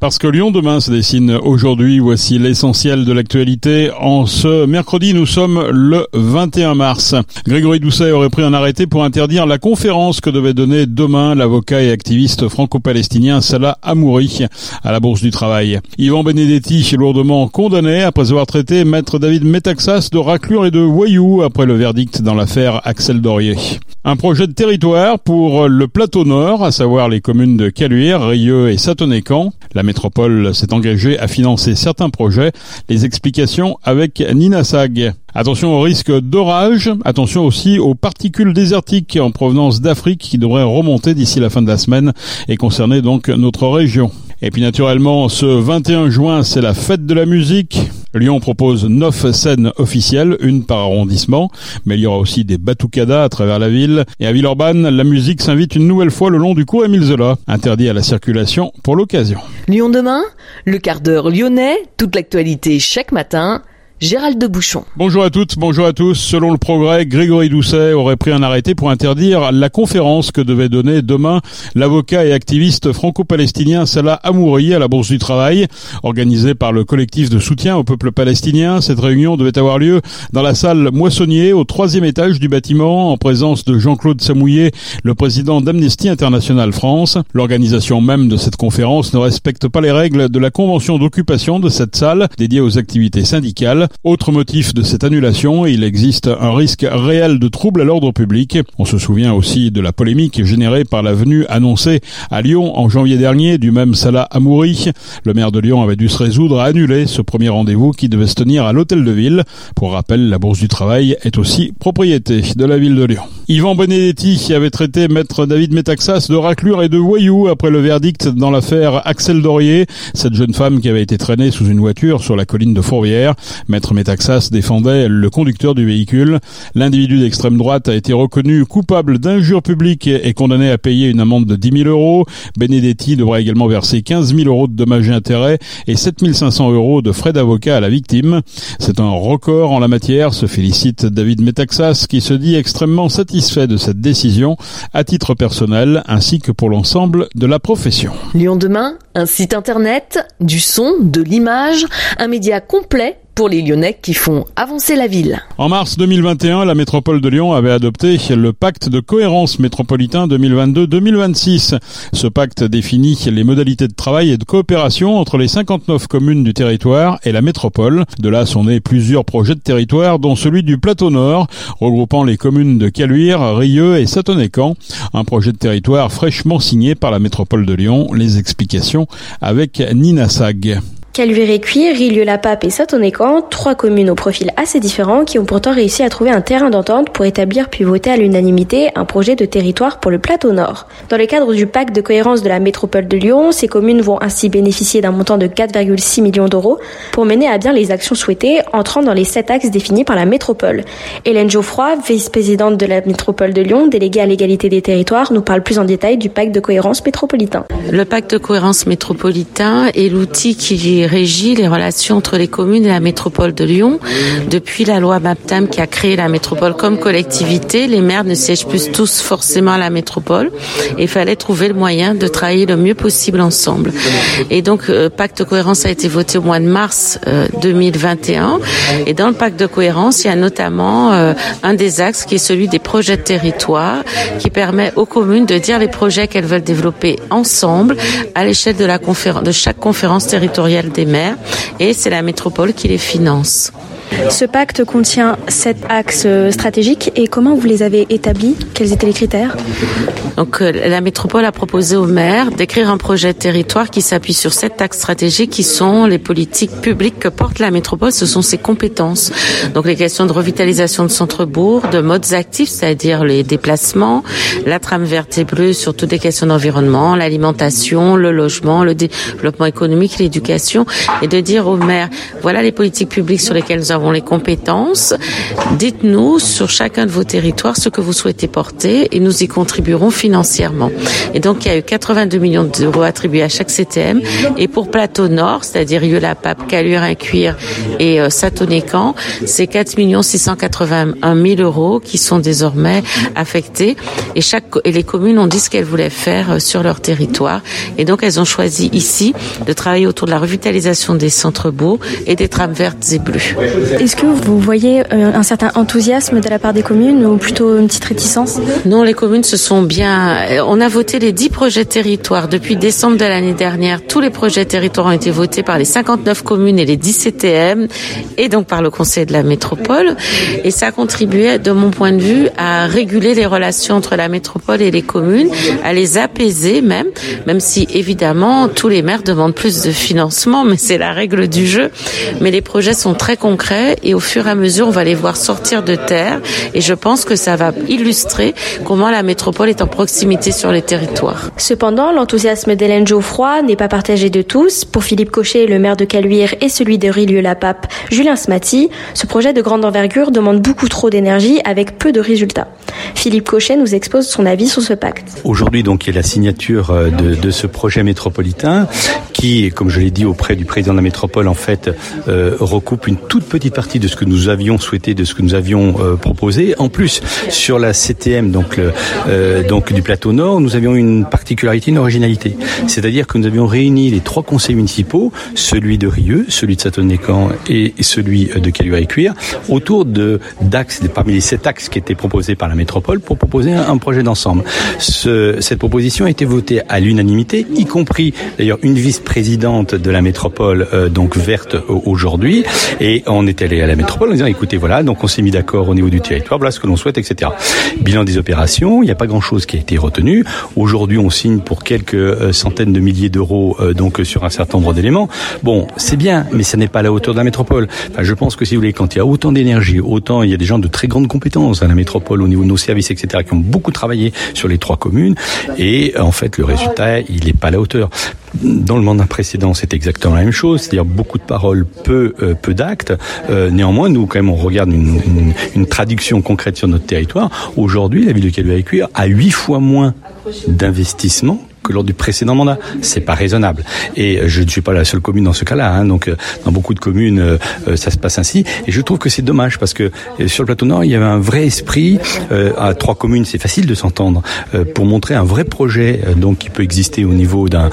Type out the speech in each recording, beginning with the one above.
Parce que Lyon demain se dessine aujourd'hui, voici l'essentiel de l'actualité. En ce mercredi, nous sommes le 21 mars. Grégory Doucet aurait pris un arrêté pour interdire la conférence que devait donner demain l'avocat et activiste franco-palestinien Salah Amouri à la Bourse du Travail. Yvan Benedetti, lourdement condamné après avoir traité maître David Metaxas de raclure et de voyou après le verdict dans l'affaire Axel Dorier. Un projet de territoire pour le plateau nord, à savoir les communes de Caluire, Rieux et Satonnécan. La métropole s'est engagée à financer certains projets. Les explications avec Nina Sag. Attention au risque d'orage, attention aussi aux particules désertiques en provenance d'Afrique qui devraient remonter d'ici la fin de la semaine et concerner donc notre région. Et puis naturellement, ce 21 juin, c'est la fête de la musique. Lyon propose neuf scènes officielles, une par arrondissement, mais il y aura aussi des batucadas à travers la ville. Et à Villeurbanne, la musique s'invite une nouvelle fois le long du cours Émile Zola, interdit à la circulation pour l'occasion. Lyon demain, le quart d'heure lyonnais, toute l'actualité chaque matin Gérald de Bouchon. Bonjour à toutes, bonjour à tous. Selon le progrès, Grégory Doucet aurait pris un arrêté pour interdire la conférence que devait donner demain l'avocat et activiste franco-palestinien Salah Amouri à la Bourse du Travail, organisée par le collectif de soutien au peuple palestinien. Cette réunion devait avoir lieu dans la salle Moissonnier, au troisième étage du bâtiment, en présence de Jean-Claude Samouillet, le président d'Amnesty International France. L'organisation même de cette conférence ne respecte pas les règles de la convention d'occupation de cette salle dédiée aux activités syndicales. Autre motif de cette annulation, il existe un risque réel de trouble à l'ordre public. On se souvient aussi de la polémique générée par la venue annoncée à Lyon en janvier dernier du même Salah Amouri. Le maire de Lyon avait dû se résoudre à annuler ce premier rendez-vous qui devait se tenir à l'hôtel de ville. Pour rappel, la Bourse du Travail est aussi propriété de la ville de Lyon. Yvan Benedetti avait traité maître David Metaxas de raclure et de voyou après le verdict dans l'affaire Axel Dorier, cette jeune femme qui avait été traînée sous une voiture sur la colline de Fourvière. Maître Metaxas défendait le conducteur du véhicule. L'individu d'extrême droite a été reconnu coupable d'injure publique et condamné à payer une amende de 10 000 euros. Benedetti devra également verser 15 000 euros de dommages et intérêts et 7 500 euros de frais d'avocat à la victime. C'est un record en la matière, se félicite David Metaxas qui se dit extrêmement satisfait satisfait de cette décision à titre personnel ainsi que pour l'ensemble de la profession. Lyon demain, un site internet, du son, de l'image, un média complet pour les Lyonnais qui font avancer la ville. En mars 2021, la métropole de Lyon avait adopté le pacte de cohérence métropolitain 2022-2026. Ce pacte définit les modalités de travail et de coopération entre les 59 communes du territoire et la métropole. De là sont nés plusieurs projets de territoire, dont celui du plateau nord, regroupant les communes de Caluire, Rieux et Satonnécan. Un projet de territoire fraîchement signé par la métropole de Lyon. Les explications avec Nina Sag. Caluire-et-Cuire, Rieux-la-Pape et Satonnécan, trois communes au profil assez différent qui ont pourtant réussi à trouver un terrain d'entente pour établir puis voter à l'unanimité un projet de territoire pour le plateau nord. Dans le cadre du pacte de cohérence de la métropole de Lyon, ces communes vont ainsi bénéficier d'un montant de 4,6 millions d'euros pour mener à bien les actions souhaitées entrant dans les sept axes définis par la métropole. Hélène Geoffroy, vice-présidente de la métropole de Lyon, déléguée à l'égalité des territoires, nous parle plus en détail du pacte de cohérence métropolitain. Le pacte de cohérence métropolitain est l'outil qui régit les relations entre les communes et la métropole de Lyon. Depuis la loi MAPTAM qui a créé la métropole comme collectivité, les maires ne siègent plus tous forcément à la métropole et il fallait trouver le moyen de travailler le mieux possible ensemble. Et donc, euh, pacte de cohérence a été voté au mois de mars 2021 euh, et dans le pacte de cohérence, il y a notamment euh, un des axes qui est celui des projets de territoire qui permet aux communes de dire les projets qu'elles veulent développer ensemble à l'échelle de, de chaque conférence territoriale des maires et c'est la métropole qui les finance. Ce pacte contient sept axes stratégiques et comment vous les avez établis? Quels étaient les critères Donc euh, la métropole a proposé aux maires d'écrire un projet de territoire qui s'appuie sur sept axes stratégiques qui sont les politiques publiques que porte la métropole, ce sont ses compétences. Donc les questions de revitalisation de centre-bourg, de modes actifs, c'est-à-dire les déplacements, la trame verte et bleue sur toutes les questions d'environnement, l'alimentation, le logement, le développement économique, l'éducation et de dire aux maires voilà les politiques publiques sur lesquelles nous avons les compétences. Dites-nous sur chacun de vos territoires ce que vous souhaitez porter et nous y contribuerons financièrement. Et donc, il y a eu 82 millions d'euros attribués à chaque CTM. Et pour Plateau Nord, c'est-à-dire Yeux-la-Pape, Caluire, Cuir et euh, Satonécan, c'est 4 681 000 euros qui sont désormais affectés. Et chaque et les communes ont dit ce qu'elles voulaient faire euh, sur leur territoire. Et donc, elles ont choisi ici de travailler autour de la revitalisation des centres-bourgs et des trames vertes et bleues. Est-ce que vous voyez euh, un certain enthousiasme de la part des communes ou plutôt une petite réticence? Non, les communes se sont bien. Euh, on a voté les 10 projets territoires depuis décembre de l'année dernière. Tous les projets territoires ont été votés par les 59 communes et les 10 CTM et donc par le Conseil de la métropole. Et ça a contribué, de mon point de vue, à réguler les relations entre la métropole et les communes, à les apaiser même, même si évidemment tous les maires demandent plus de financement, mais c'est la règle du jeu. Mais les projets sont très concrets et au fur et à mesure, on va les voir sortir de terre. Et je pense que ça va illustrer comment la métropole est en proximité sur les territoires. Cependant, l'enthousiasme d'Hélène Geoffroy n'est pas partagé de tous. Pour Philippe Cochet, le maire de Caluire, et celui de Rilieu-la-Pape, Julien Smati, ce projet de grande envergure demande beaucoup trop d'énergie avec peu de résultats. Philippe Cochet nous expose son avis sur ce pacte. Aujourd'hui, donc, il y a la signature euh, de, de ce projet métropolitain qui, comme je l'ai dit auprès du président de la métropole, en fait, euh, recoupe une toute petite partie de ce que nous avions souhaité, de ce que nous avions euh, proposé. En plus, sur la Donc, le, euh, donc du plateau Nord, nous avions une particularité, une originalité. C'est-à-dire que nous avions réuni les trois conseils municipaux, celui de Rieux, celui de Satonécan et celui de Caluire-et-Cuire, autour de d'axes, parmi les sept axes qui étaient proposés par la métropole pour proposer un, projet d'ensemble. Ce, cette proposition a été votée à l'unanimité, y compris d'ailleurs une vice-présidente de la métropole, euh, donc verte aujourd'hui, et on est allé à la métropole en disant écoutez voilà, donc on s'est mis d'accord au niveau du territoire, voilà ce que l'on souhaite, etc. Bilan des opérations, il n'y a pas grand-chose qui a été retenu. Aujourd'hui, on signe pour quelques euh, centaines de milliers d'euros euh, donc sur un certain nombre d'éléments. Bon, c'est bien, mais ça n'est pas à la hauteur de la métropole. Je pense que si vous voulez, quand il y a autant d'énergie, autant il y a des gens de très grandes compétences à la métropole au niveau de nos services, etc., qui ont beaucoup travaillé sur les trois communes, et en fait le résultat, il n'est pas à la hauteur. Dans le mandat précédent, c'est exactement la même chose, c'est-à-dire beaucoup de paroles, peu euh, peu d'actes. Euh, néanmoins, nous, quand même, on regarde une, traduction concrète sur notre territoire. Aujourd'hui, la ville de Caluire a huit fois moins d'investissement que lors du précédent mandat. C'est pas raisonnable. Et je ne suis pas la seule commune dans ce cas-là. Hein. Donc, dans beaucoup de communes, euh, ça se passe ainsi. Et je trouve que c'est dommage parce que sur le plateau nord, il y avait un vrai esprit. Euh, à trois communes, c'est facile de s'entendre euh, pour montrer un vrai projet donc qui peut exister au niveau d'un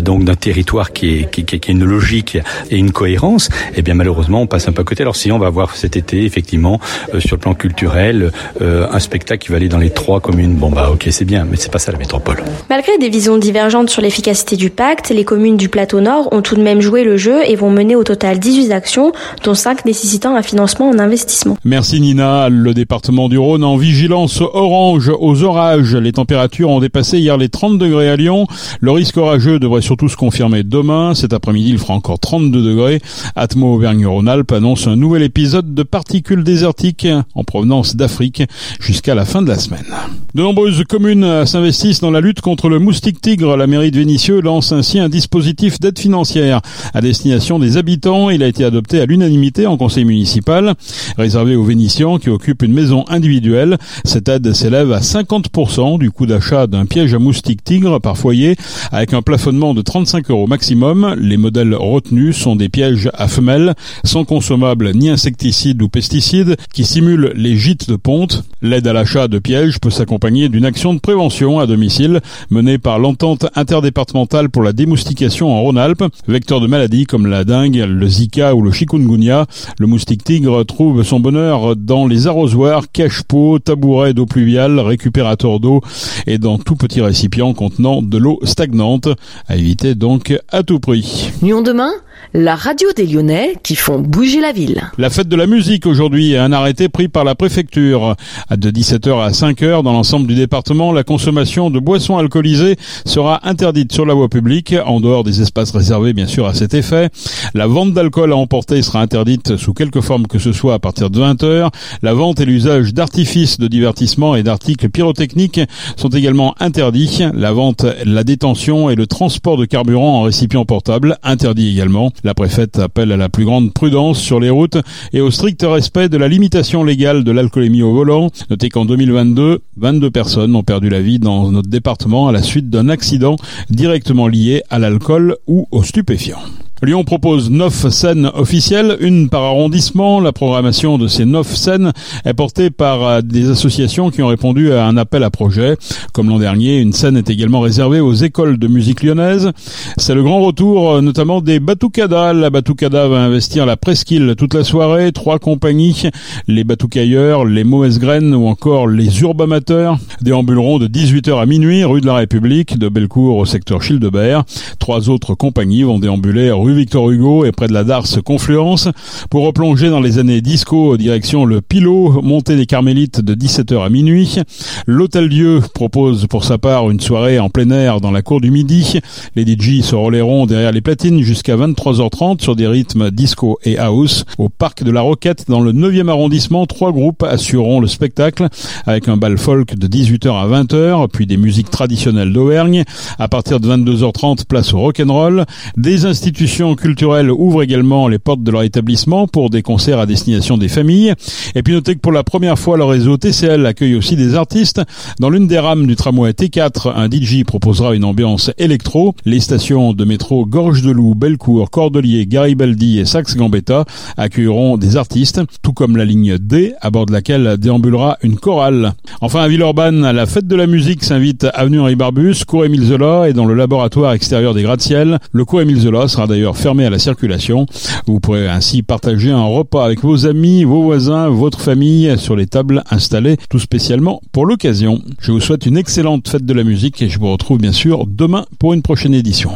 donc d'un territoire qui est qui, qui, qui, a une logique et une cohérence. Et bien malheureusement, on passe un peu à côté. Alors si on va voir cet été, effectivement, sur le plan culturel, un spectacle qui va aller dans les trois communes. Bon bah ok, c'est bien, mais c'est pas ça la métropole. Malgré des visions divergentes sur l'efficacité du pacte, les communes du plateau nord ont tout de même joué le jeu et vont mener au total 18 actions, dont 5 nécessitant un financement en investissement. Merci Nina. Le département du Rhône en vigilance orange aux orages. Les températures ont dépassé hier les 30 degrés à Lyon. Le risque orageux devrait surtout se confirmer demain. Cet après-midi, il fera encore 32 degrés. Atmo Auvergne-Rhône-Alpes annonce un nouvel épisode de particules désertiques en provenance d'Afrique jusqu'à la fin de la semaine. De nombreuses communes s'investissent dans la lutte contre le moustique tigre. La mairie de Vénissieux lance ainsi un dispositif d'aide financière à destination des habitants. Il a été adopté à l'unanimité en conseil municipal, réservé aux Vénitiens qui occupent une maison individuelle. Cette aide s'élève à 50% du coût d'achat d'un piège à moustique tigre par foyer, avec un plafonnement de 35 euros maximum. Les modèles retenus sont des pièges à femelles, sans consommables ni insecticides ou pesticides, qui simulent les gîtes de ponte. L'aide à l'achat de pièges peut s'accompagner d'une action de prévention à domicile menée par l'entente interdépartementale pour la démoustication en Rhône-Alpes. Vecteur de maladies comme la dengue, le Zika ou le chikungunya, le moustique tigre trouve son bonheur dans les arrosoirs, cache-pots, tabourets d'eau pluviale, récupérateurs d'eau et dans tout petit récipient contenant de l'eau stagnante. À éviter donc à tout prix. Lyon demain la radio des Lyonnais qui font bouger la ville. La fête de la musique aujourd'hui, un arrêté pris par la préfecture. De 17h à 5h dans l'ensemble du département, la consommation de boissons alcoolisées sera interdite sur la voie publique, en dehors des espaces réservés bien sûr à cet effet. La vente d'alcool à emporter sera interdite sous quelque forme que ce soit à partir de 20 heures. La vente et l'usage d'artifices de divertissement et d'articles pyrotechniques sont également interdits. La vente, la détention et le transport de carburant en récipient portable interdit également. La préfète appelle à la plus grande prudence sur les routes et au strict respect de la limitation légale de l'alcoolémie au volant. Notez qu'en 2022, 22 personnes ont perdu la vie dans notre département à la suite d'un accident directement lié à l'alcool ou aux stupéfiants. Lyon propose neuf scènes officielles, une par arrondissement. La programmation de ces neuf scènes est portée par euh, des associations qui ont répondu à un appel à projet. Comme l'an dernier, une scène est également réservée aux écoles de musique lyonnaises. C'est le grand retour euh, notamment des Batucada. La Batucada va investir la presqu'île toute la soirée. Trois compagnies, les Batucailleurs, les Mauvaises Graines ou encore les Urbamateurs, déambuleront de 18h à minuit rue de la République, de Bellecour au secteur Childebert. Trois autres compagnies vont déambuler rue Victor Hugo et près de la Darse Confluence pour replonger dans les années disco direction le Pilot, montée des Carmélites de 17h à minuit. L'Hôtel Dieu propose pour sa part une soirée en plein air dans la cour du Midi. Les DJ se relayeront derrière les platines jusqu'à 23h30 sur des rythmes disco et house. Au parc de la Roquette dans le 9e arrondissement, trois groupes assureront le spectacle avec un bal folk de 18h à 20h, puis des musiques traditionnelles d'Auvergne. À partir de 22h30, place au rock'n'roll. Des institutions culturelles ouvrent également les portes de leur établissement pour des concerts à destination des familles. Et puis notez que pour la première fois, le réseau TCL accueille aussi des artistes. Dans l'une des rames du tramway T4, un DJ proposera une ambiance électro. Les stations de métro Gorge de Loup, Bellecour, Cordelier, Garibaldi et Saxe-Gambetta accueilleront des artistes, tout comme la ligne D, à bord de laquelle déambulera une chorale. Enfin, à Villeurbanne, la fête de la musique s'invite avenue Henri Barbus, cours Émile Zola et dans le laboratoire extérieur des gratte-ciel. Le cours Émile Zola sera d'ailleurs fermé à la circulation. Vous pourrez ainsi partager un repas avec vos amis, vos voisins, votre famille sur les tables installées tout spécialement pour l'occasion. Je vous souhaite une excellente fête de la musique et je vous retrouve bien sûr demain pour une prochaine édition.